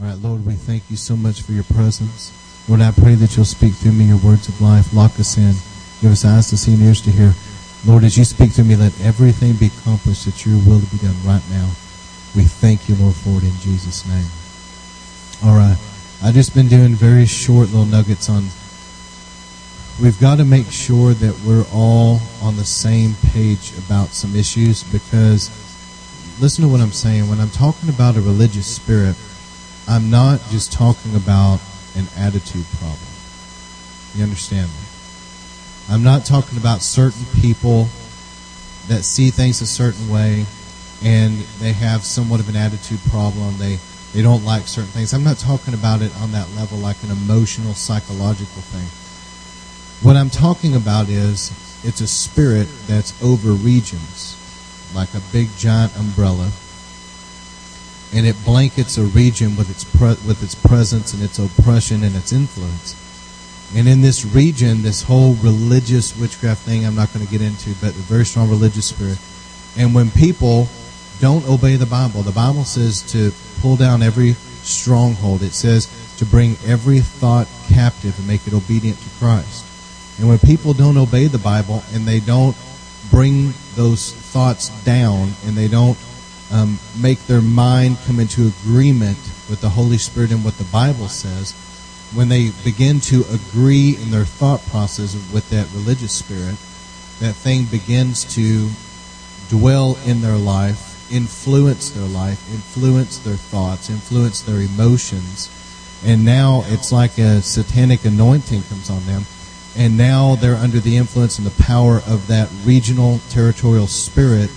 All right, Lord, we thank you so much for your presence. Lord, I pray that you'll speak through me your words of life. Lock us in. Give us eyes to see and ears to hear. Lord, as you speak through me, let everything be accomplished that your will to be done right now. We thank you, Lord, for it in Jesus' name. All right. I've just been doing very short little nuggets on. We've got to make sure that we're all on the same page about some issues because, listen to what I'm saying. When I'm talking about a religious spirit, I'm not just talking about an attitude problem. You understand me? I'm not talking about certain people that see things a certain way and they have somewhat of an attitude problem. They they don't like certain things. I'm not talking about it on that level like an emotional psychological thing. What I'm talking about is it's a spirit that's over regions, like a big giant umbrella and it blankets a region with its pre- with its presence and its oppression and its influence. And in this region, this whole religious witchcraft thing, I'm not going to get into, but a very strong religious spirit. And when people don't obey the Bible, the Bible says to pull down every stronghold. It says to bring every thought captive and make it obedient to Christ. And when people don't obey the Bible and they don't bring those thoughts down and they don't um, make their mind come into agreement with the Holy Spirit and what the Bible says, when they begin to agree in their thought process with that religious spirit, that thing begins to dwell in their life, influence their life, influence their thoughts, influence their emotions. And now it's like a satanic anointing comes on them. And now they're under the influence and the power of that regional territorial spirit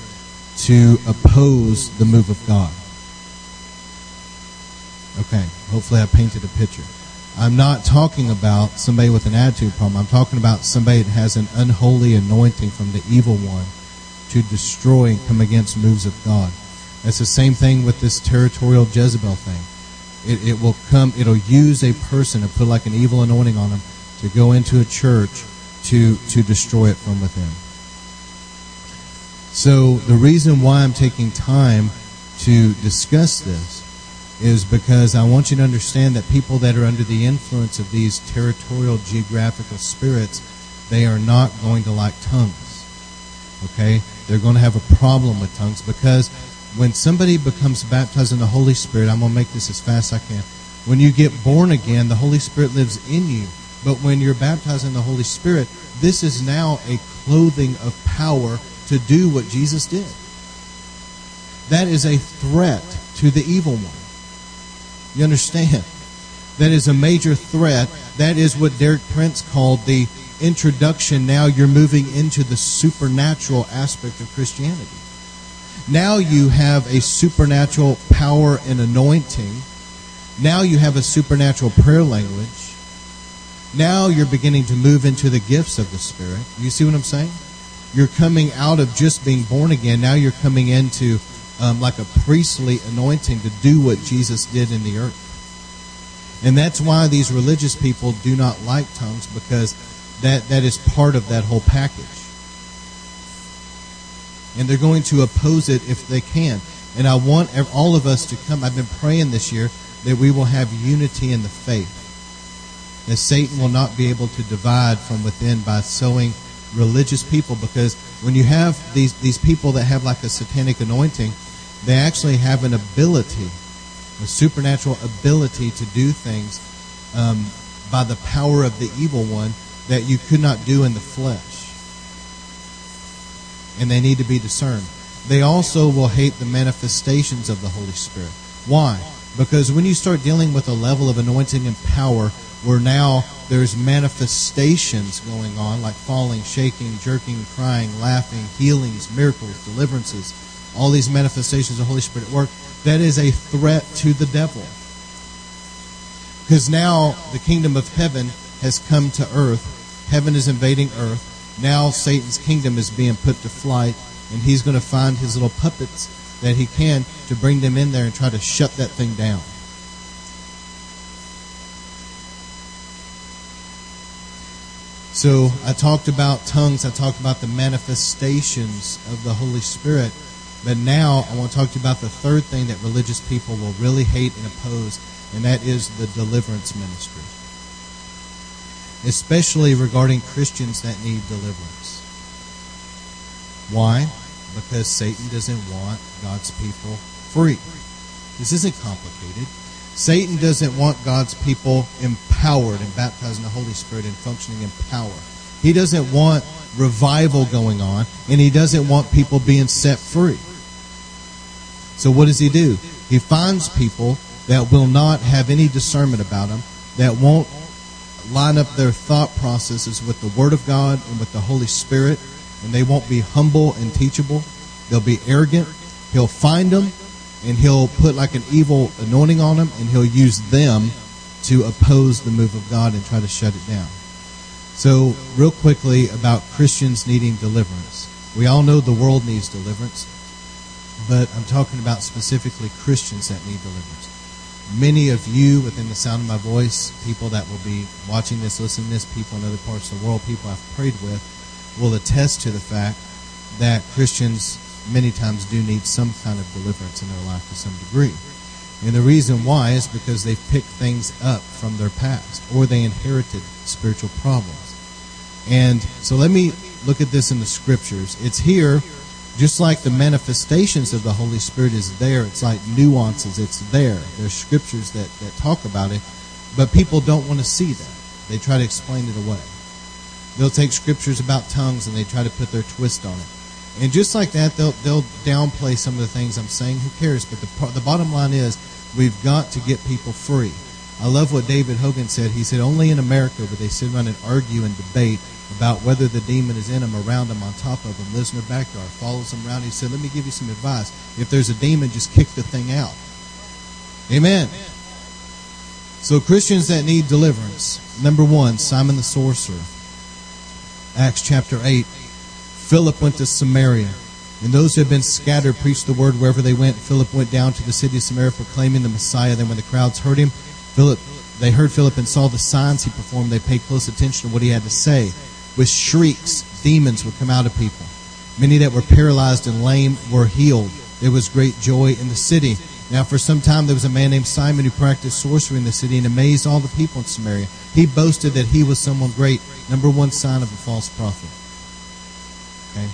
to oppose the move of God. Okay, hopefully I painted a picture. I'm not talking about somebody with an attitude problem. I'm talking about somebody that has an unholy anointing from the evil one to destroy and come against moves of God. That's the same thing with this territorial Jezebel thing. It, it will come, it'll use a person and put like an evil anointing on them to go into a church to, to destroy it from within. So the reason why I'm taking time to discuss this is because I want you to understand that people that are under the influence of these territorial geographical spirits, they are not going to like tongues. Okay? They're going to have a problem with tongues because when somebody becomes baptized in the Holy Spirit, I'm going to make this as fast as I can. When you get born again, the Holy Spirit lives in you. But when you're baptized in the Holy Spirit, this is now a clothing of power to do what Jesus did. That is a threat to the evil one. You understand? That is a major threat. That is what Derek Prince called the introduction. Now you're moving into the supernatural aspect of Christianity. Now you have a supernatural power and anointing. Now you have a supernatural prayer language. Now you're beginning to move into the gifts of the Spirit. You see what I'm saying? You're coming out of just being born again. Now you're coming into um, like a priestly anointing to do what Jesus did in the earth. And that's why these religious people do not like tongues because that, that is part of that whole package. And they're going to oppose it if they can. And I want all of us to come. I've been praying this year that we will have unity in the faith. That Satan will not be able to divide from within by sowing religious people because when you have these, these people that have like a satanic anointing, they actually have an ability, a supernatural ability to do things um, by the power of the evil one that you could not do in the flesh. And they need to be discerned. They also will hate the manifestations of the Holy Spirit. Why? Because when you start dealing with a level of anointing and power where now there's manifestations going on like falling, shaking, jerking, crying, laughing, healings, miracles, deliverances, all these manifestations of the Holy Spirit at work, that is a threat to the devil. Because now the kingdom of heaven has come to earth. Heaven is invading earth. Now Satan's kingdom is being put to flight, and he's going to find his little puppets that he can to bring them in there and try to shut that thing down. So I talked about tongues, I talked about the manifestations of the Holy Spirit. But now I want to talk to you about the third thing that religious people will really hate and oppose, and that is the deliverance ministry. Especially regarding Christians that need deliverance. Why? Because Satan doesn't want God's people free. This isn't complicated. Satan doesn't want God's people empowered and baptized in the Holy Spirit and functioning in power. He doesn't want revival going on, and he doesn't want people being set free. So what does he do? He finds people that will not have any discernment about him, that won't line up their thought processes with the Word of God and with the Holy Spirit, and they won't be humble and teachable. They'll be arrogant. He'll find them, and he'll put like an evil anointing on them, and he'll use them to oppose the move of God and try to shut it down. So, real quickly about Christians needing deliverance. We all know the world needs deliverance, but I'm talking about specifically Christians that need deliverance. Many of you, within the sound of my voice, people that will be watching this, listening to this, people in other parts of the world, people I've prayed with, will attest to the fact that Christians many times do need some kind of deliverance in their life to some degree. And the reason why is because they've picked things up from their past or they inherited spiritual problems. And so let me look at this in the scriptures. It's here, just like the manifestations of the Holy Spirit is there. It's like nuances. It's there. There's scriptures that, that talk about it, but people don't want to see that. They try to explain it away. They'll take scriptures about tongues and they try to put their twist on it. And just like that, they'll they'll downplay some of the things I'm saying. Who cares? But the the bottom line is, we've got to get people free. I love what David Hogan said. He said, only in America would they sit around and argue and debate about whether the demon is in them, around them, on top of them, lives in their backyard, follows them around. He said, let me give you some advice. If there's a demon, just kick the thing out. Amen. So Christians that need deliverance. Number one, Simon the sorcerer. Acts chapter 8. Philip went to Samaria. And those who had been scattered preached the word wherever they went. Philip went down to the city of Samaria proclaiming the Messiah. Then when the crowds heard him, Philip they heard Philip and saw the signs he performed. They paid close attention to what he had to say. With shrieks, demons would come out of people. Many that were paralyzed and lame were healed. There was great joy in the city. Now, for some time, there was a man named Simon who practiced sorcery in the city and amazed all the people in Samaria. He boasted that he was someone great. Number one sign of a false prophet. Okay?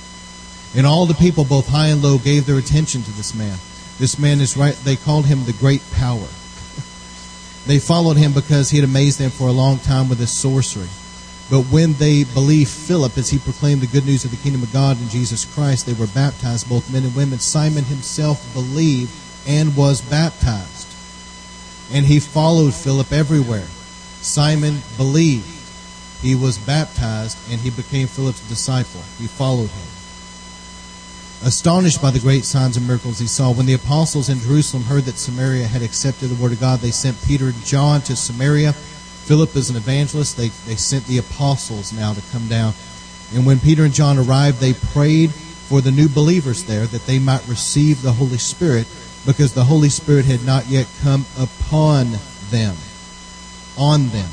And all the people, both high and low, gave their attention to this man. This man is right, they called him the great power. they followed him because he had amazed them for a long time with his sorcery. But when they believed Philip as he proclaimed the good news of the kingdom of God in Jesus Christ, they were baptized, both men and women. Simon himself believed and was baptized. And he followed Philip everywhere. Simon believed. He was baptized and he became Philip's disciple. He followed him. Astonished by the great signs and miracles he saw, when the apostles in Jerusalem heard that Samaria had accepted the word of God, they sent Peter and John to Samaria Philip is an evangelist. They, they sent the apostles now to come down. And when Peter and John arrived, they prayed for the new believers there that they might receive the Holy Spirit because the Holy Spirit had not yet come upon them, on them.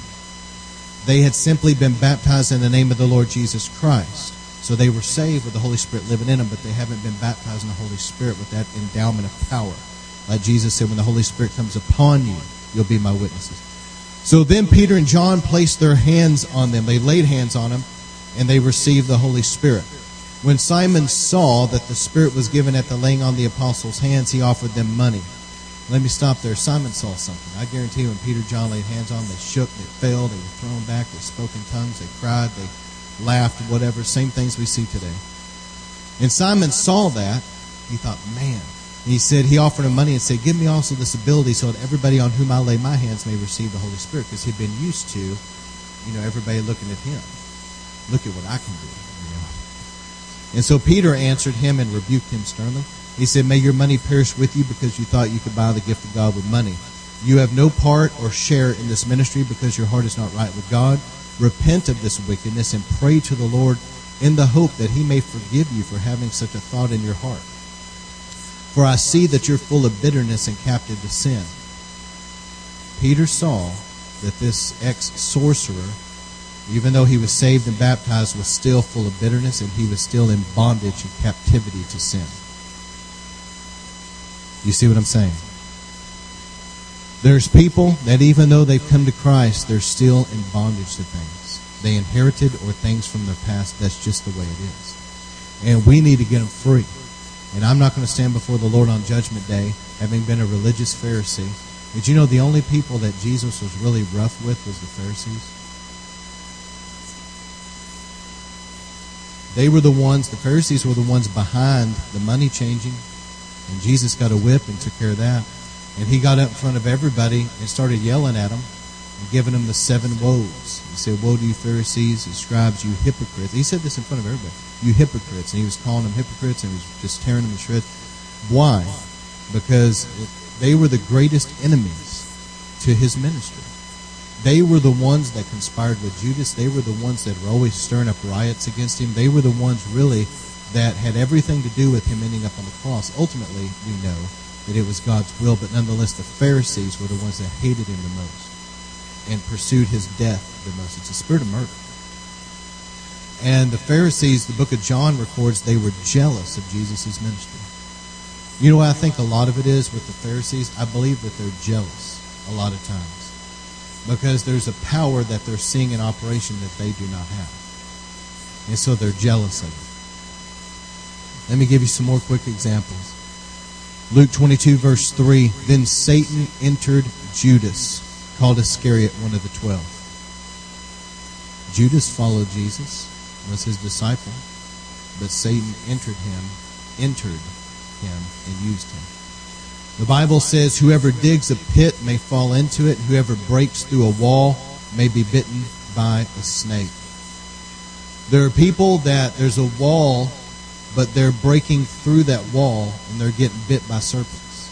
They had simply been baptized in the name of the Lord Jesus Christ. So they were saved with the Holy Spirit living in them, but they haven't been baptized in the Holy Spirit with that endowment of power. Like Jesus said, when the Holy Spirit comes upon you, you'll be my witnesses. So then Peter and John placed their hands on them. They laid hands on them, and they received the Holy Spirit. When Simon saw that the Spirit was given at the laying on the apostles' hands, he offered them money. Let me stop there. Simon saw something. I guarantee you, when Peter John laid hands on them, they shook, they fell, they were thrown back, they spoke in tongues, they cried, they laughed, whatever. Same things we see today. And Simon saw that. He thought, man, and he said, he offered him money and said, give me also this ability so that everybody on whom I lay my hands may receive the Holy Spirit. Because he'd been used to, you know, everybody looking at him. Look at what I can do. You know? And so Peter answered him and rebuked him sternly. He said, may your money perish with you because you thought you could buy the gift of God with money. You have no part or share in this ministry because your heart is not right with God. Repent of this wickedness and pray to the Lord in the hope that he may forgive you for having such a thought in your heart. For I see that you're full of bitterness and captive to sin. Peter saw that this ex sorcerer, even though he was saved and baptized, was still full of bitterness and he was still in bondage and captivity to sin. You see what I'm saying? There's people that even though they've come to Christ, they're still in bondage to things. They inherited or things from their past. That's just the way it is. And we need to get them free. And I'm not going to stand before the Lord on Judgment Day having been a religious Pharisee. Did you know the only people that Jesus was really rough with was the Pharisees? They were the ones, the Pharisees were the ones behind the money changing. And Jesus got a whip and took care of that. And he got up in front of everybody and started yelling at them and giving them the seven woes. He said, Woe to you, Pharisees, and scribes, you hypocrites. He said this in front of everybody. You hypocrites. And he was calling them hypocrites and he was just tearing them to shreds. Why? Because they were the greatest enemies to his ministry. They were the ones that conspired with Judas. They were the ones that were always stirring up riots against him. They were the ones really that had everything to do with him ending up on the cross. Ultimately, we know that it was God's will, but nonetheless, the Pharisees were the ones that hated him the most and pursued his death the most. It's a spirit of murder. And the Pharisees, the book of John records, they were jealous of Jesus' ministry. You know what I think a lot of it is with the Pharisees? I believe that they're jealous a lot of times because there's a power that they're seeing in operation that they do not have. And so they're jealous of it. Let me give you some more quick examples. Luke 22, verse 3 Then Satan entered Judas, called Iscariot, one of the twelve. Judas followed Jesus, was his disciple, but Satan entered him, entered him, and used him. The Bible says, Whoever digs a pit may fall into it, whoever breaks through a wall may be bitten by a snake. There are people that there's a wall, but they're breaking through that wall and they're getting bit by serpents.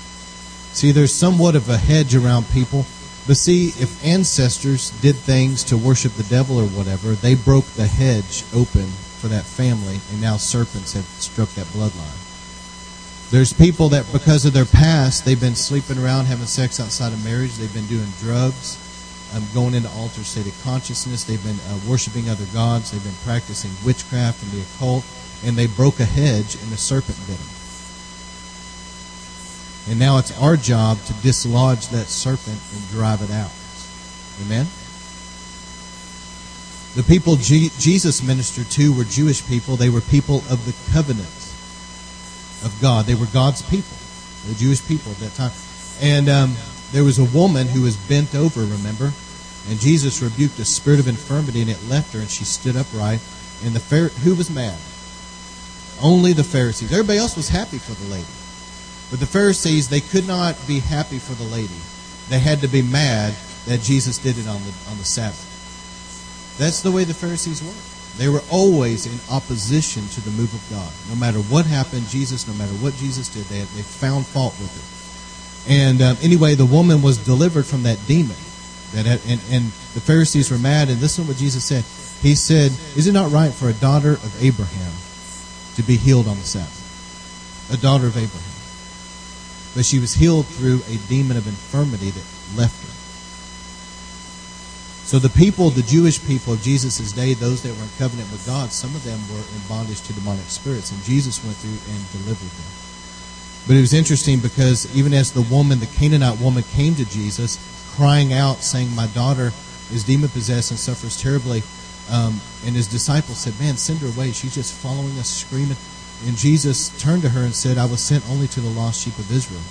See, there's somewhat of a hedge around people. But see, if ancestors did things to worship the devil or whatever, they broke the hedge open for that family, and now serpents have struck that bloodline. There's people that, because of their past, they've been sleeping around, having sex outside of marriage. They've been doing drugs, um, going into altered state of consciousness. They've been uh, worshiping other gods. They've been practicing witchcraft and the occult. And they broke a hedge, and the serpent bit them. And now it's our job to dislodge that serpent and drive it out. Amen? The people G- Jesus ministered to were Jewish people. They were people of the covenant of God. They were God's people, the Jewish people at that time. And um, there was a woman who was bent over, remember? And Jesus rebuked a spirit of infirmity, and it left her, and she stood upright. And the Phar- who was mad? Only the Pharisees. Everybody else was happy for the lady. But the Pharisees, they could not be happy for the lady. They had to be mad that Jesus did it on the on the Sabbath. That's the way the Pharisees were. They were always in opposition to the move of God. No matter what happened, Jesus, no matter what Jesus did, they, they found fault with it. And um, anyway, the woman was delivered from that demon. That had, and, and the Pharisees were mad. And listen to what Jesus said. He said, Is it not right for a daughter of Abraham to be healed on the Sabbath? A daughter of Abraham. But she was healed through a demon of infirmity that left her. So the people, the Jewish people of Jesus' day, those that were in covenant with God, some of them were in bondage to demonic spirits, and Jesus went through and delivered them. But it was interesting because even as the woman, the Canaanite woman, came to Jesus, crying out, saying, "My daughter is demon possessed and suffers terribly," um, and his disciples said, "Man, send her away. She's just following us, screaming." And Jesus turned to her and said, "I was sent only to the lost sheep of Israel."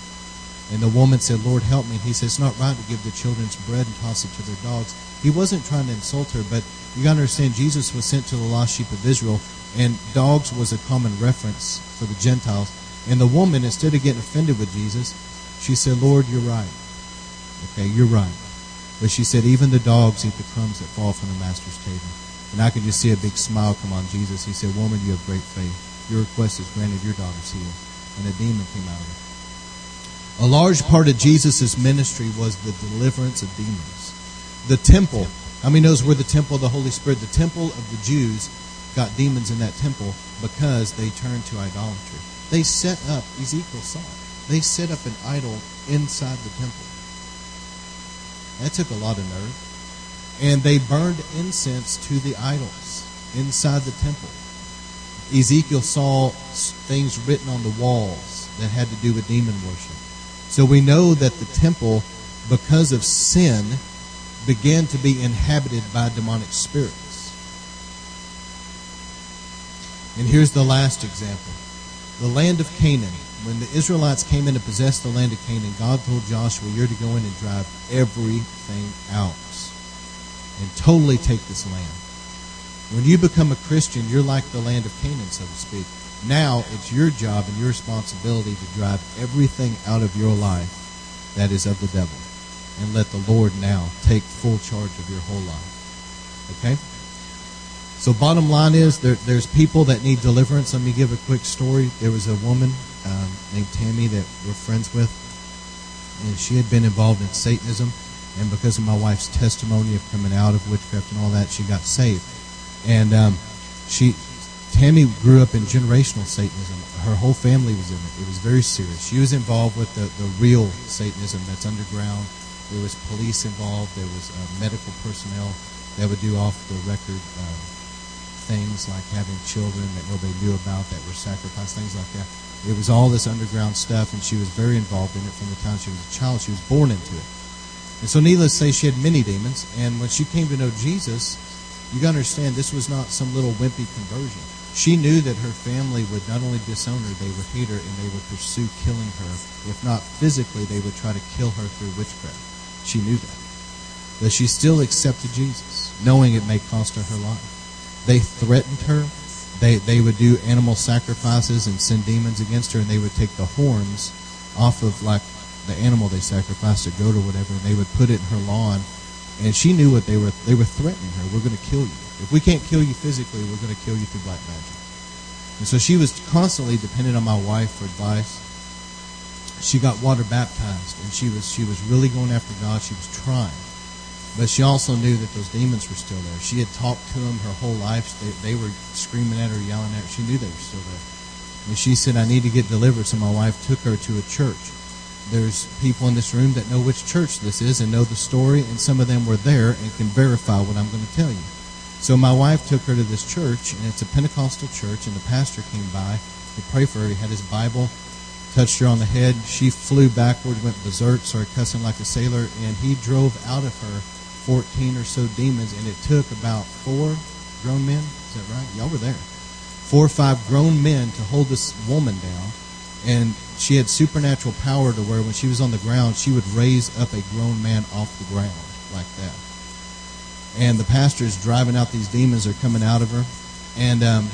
And the woman said, Lord, help me. And he said, It's not right to give the children's bread and toss it to their dogs. He wasn't trying to insult her, but you got to understand Jesus was sent to the lost sheep of Israel, and dogs was a common reference for the Gentiles. And the woman, instead of getting offended with Jesus, she said, Lord, you're right. Okay, you're right. But she said, even the dogs eat the crumbs that fall from the master's table. And I could just see a big smile come on Jesus. He said, Woman, you have great faith. Your request is granted. Your daughter's healed. And a demon came out of her. A large part of Jesus' ministry was the deliverance of demons the temple. How many knows we're the temple of the Holy Spirit? The temple of the Jews got demons in that temple because they turned to idolatry. They set up, Ezekiel saw it, they set up an idol inside the temple. That took a lot of nerve. And they burned incense to the idols inside the temple. Ezekiel saw things written on the walls that had to do with demon worship. So we know that the temple, because of sin, began to be inhabited by demonic spirits. And here's the last example the land of Canaan. When the Israelites came in to possess the land of Canaan, God told Joshua, You're to go in and drive everything out and totally take this land. When you become a Christian, you're like the land of Canaan, so to speak. Now it's your job and your responsibility to drive everything out of your life that is of the devil. And let the Lord now take full charge of your whole life. Okay? So bottom line is there, there's people that need deliverance. Let me give a quick story. There was a woman um, named Tammy that we're friends with, and she had been involved in Satanism. And because of my wife's testimony of coming out of witchcraft and all that, she got saved. And um, she, Tammy grew up in generational Satanism. Her whole family was in it. It was very serious. She was involved with the, the real Satanism that's underground. There was police involved. There was uh, medical personnel that would do off the record uh, things like having children that nobody knew about that were sacrificed, things like that. It was all this underground stuff, and she was very involved in it from the time she was a child. She was born into it. And so, needless to say, she had many demons. And when she came to know Jesus, you got to understand this was not some little wimpy conversion. She knew that her family would not only disown her, they would hate her and they would pursue killing her. If not physically, they would try to kill her through witchcraft. She knew that. But she still accepted Jesus, knowing it may cost her her life. They threatened her. They, they would do animal sacrifices and send demons against her, and they would take the horns off of like the animal they sacrificed, a goat or whatever, and they would put it in her lawn. And she knew what they were. They were threatening her. We're going to kill you. If we can't kill you physically, we're going to kill you through black magic. And so she was constantly dependent on my wife for advice. She got water baptized, and she was she was really going after God. She was trying, but she also knew that those demons were still there. She had talked to them her whole life. They, they were screaming at her, yelling at her. She knew they were still there. And she said, "I need to get delivered." So my wife took her to a church there's people in this room that know which church this is and know the story, and some of them were there and can verify what I'm going to tell you. So my wife took her to this church, and it's a Pentecostal church, and the pastor came by to pray for her. He had his Bible, touched her on the head. She flew backward, went berserk, started cussing like a sailor, and he drove out of her 14 or so demons, and it took about four grown men. Is that right? Y'all were there. Four or five grown men to hold this woman down and she had supernatural power to where when she was on the ground, she would raise up a grown man off the ground like that. And the pastor is driving out these demons are coming out of her, and um,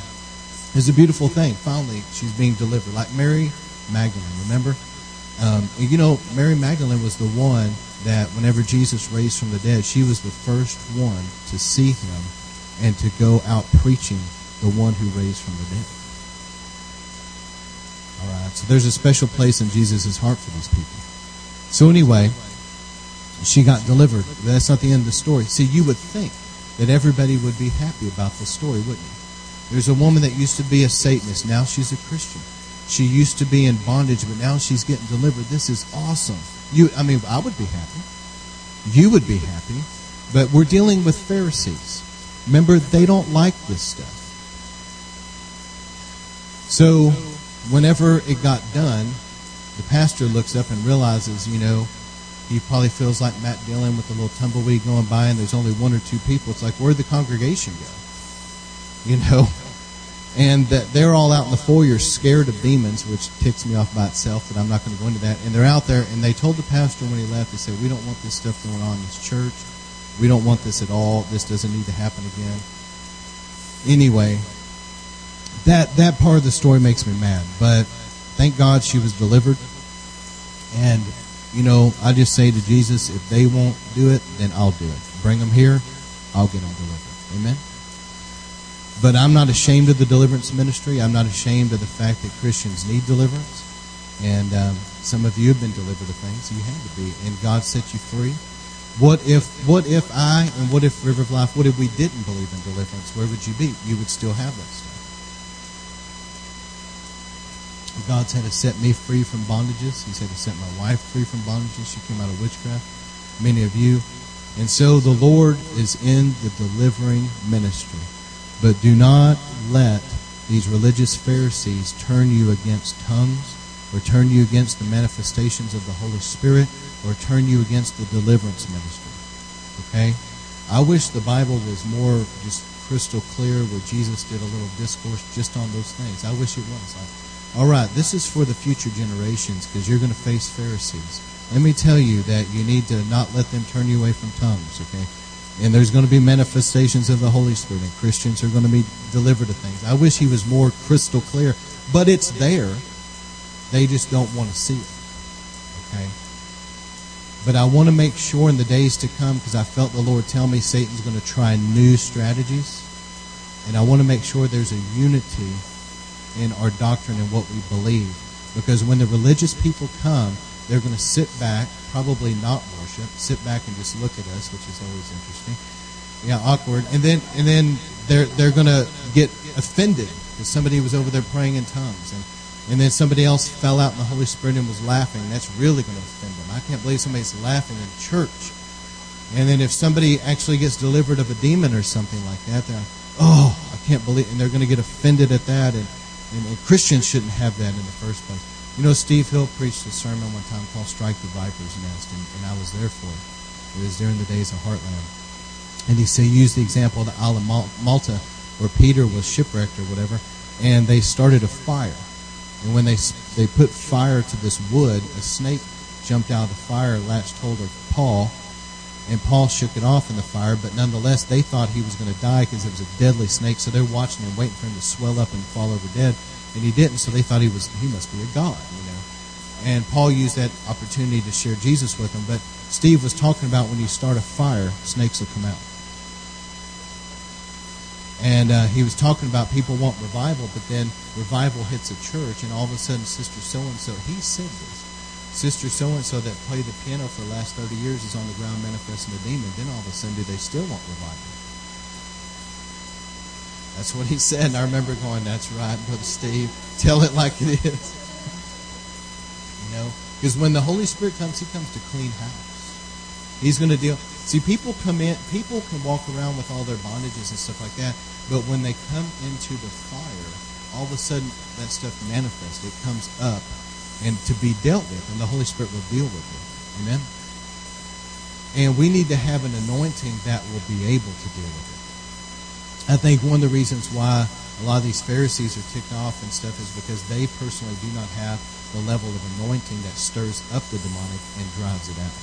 it's a beautiful thing. Finally, she's being delivered, like Mary Magdalene. Remember, um, you know, Mary Magdalene was the one that whenever Jesus raised from the dead, she was the first one to see him and to go out preaching the one who raised from the dead. All right. So there's a special place in Jesus' heart for these people. So anyway, she got delivered. That's not the end of the story. See, you would think that everybody would be happy about this story, wouldn't you? There's a woman that used to be a Satanist. Now she's a Christian. She used to be in bondage, but now she's getting delivered. This is awesome. You, I mean, I would be happy. You would be happy. But we're dealing with Pharisees. Remember, they don't like this stuff. So whenever it got done, the pastor looks up and realizes, you know, he probably feels like Matt Dillon with a little tumbleweed going by, and there's only one or two people. It's like, where'd the congregation go? You know? And that they're all out in the foyer scared of demons, which ticks me off by itself, but I'm not going to go into that. And they're out there, and they told the pastor when he left, they said, We don't want this stuff going on in this church. We don't want this at all. This doesn't need to happen again. Anyway, that that part of the story makes me mad. But thank God she was delivered. And you know, I just say to Jesus, if they won't do it, then I'll do it. Bring them here, I'll get them delivered. Amen. But I'm not ashamed of the deliverance ministry. I'm not ashamed of the fact that Christians need deliverance. And um, some of you have been delivered of things you had to be, and God set you free. What if, what if I and what if River of Life, what if we didn't believe in deliverance? Where would you be? You would still have that stuff. God's had to set me free from bondages. He's had to set my wife free from bondages. She came out of witchcraft. Many of you. And so the Lord is in the delivering ministry. But do not let these religious Pharisees turn you against tongues or turn you against the manifestations of the Holy Spirit or turn you against the deliverance ministry. Okay? I wish the Bible was more just crystal clear where Jesus did a little discourse just on those things. I wish it was. All right, this is for the future generations because you're going to face Pharisees. Let me tell you that you need to not let them turn you away from tongues, okay? And there's going to be manifestations of the Holy Spirit, and Christians are going to be delivered to things. I wish he was more crystal clear, but it's there. They just don't want to see it, okay? But I want to make sure in the days to come, because I felt the Lord tell me Satan's going to try new strategies. And I want to make sure there's a unity in our doctrine and what we believe. Because when the religious people come, they're going to sit back, probably not worship, sit back and just look at us, which is always interesting. Yeah, awkward. And then and then they're they're going to get offended because somebody was over there praying in tongues and and then somebody else fell out in the Holy Spirit and was laughing. That's really going to offend them. I can't believe somebody's laughing in church. And then if somebody actually gets delivered of a demon or something like that, they're like, oh, I can't believe, and they're going to get offended at that. And, and, and Christians shouldn't have that in the first place. You know, Steve Hill preached a sermon one time called Strike the Viper's Nest, and, and I was there for it. It was during the days of Heartland. And he said, used the example of the Isle of Malta, where Peter was shipwrecked or whatever, and they started a fire and when they, they put fire to this wood, a snake jumped out of the fire, latched hold of Paul, and Paul shook it off in the fire, but nonetheless, they thought he was going to die because it was a deadly snake, so they're watching him, waiting for him to swell up and fall over dead, and he didn't, so they thought he was he must be a god, you know. And Paul used that opportunity to share Jesus with them, but Steve was talking about when you start a fire, snakes will come out. And uh, he was talking about people want revival, but then revival hits a church, and all of a sudden, Sister so and so, he said this. Sister so and so that played the piano for the last 30 years is on the ground manifesting a demon. Then all of a sudden, do they still want revival? That's what he said. And I remember going, That's right, Brother Steve. Tell it like it is. you know? Because when the Holy Spirit comes, he comes to clean house. He's going to deal. See, people come in, people can walk around with all their bondages and stuff like that. But when they come into the fire, all of a sudden that stuff manifests. It comes up and to be dealt with, and the Holy Spirit will deal with it. Amen? And we need to have an anointing that will be able to deal with it. I think one of the reasons why a lot of these Pharisees are ticked off and stuff is because they personally do not have the level of anointing that stirs up the demonic and drives it out.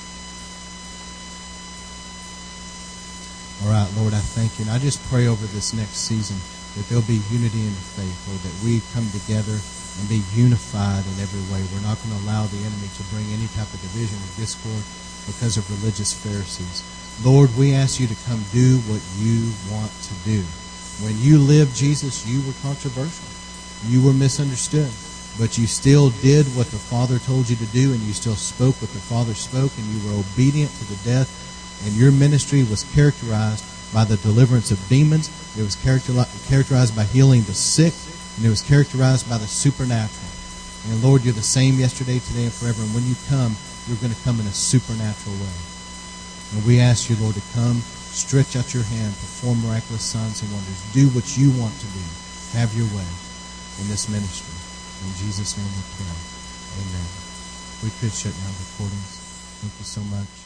All right, Lord, I thank you. And I just pray over this next season that there'll be unity in the faith, Lord, that we come together and be unified in every way. We're not going to allow the enemy to bring any type of division or discord because of religious Pharisees. Lord, we ask you to come do what you want to do. When you lived, Jesus, you were controversial. You were misunderstood. But you still did what the Father told you to do, and you still spoke what the Father spoke, and you were obedient to the death and your ministry was characterized by the deliverance of demons. It was characterized by healing the sick, and it was characterized by the supernatural. And Lord, you're the same yesterday, today, and forever. And when you come, you're going to come in a supernatural way. And we ask you, Lord, to come, stretch out your hand, perform miraculous signs and wonders. Do what you want to do. Have your way in this ministry. In Jesus' name we pray. Amen. We could shut down recordings. Thank you so much.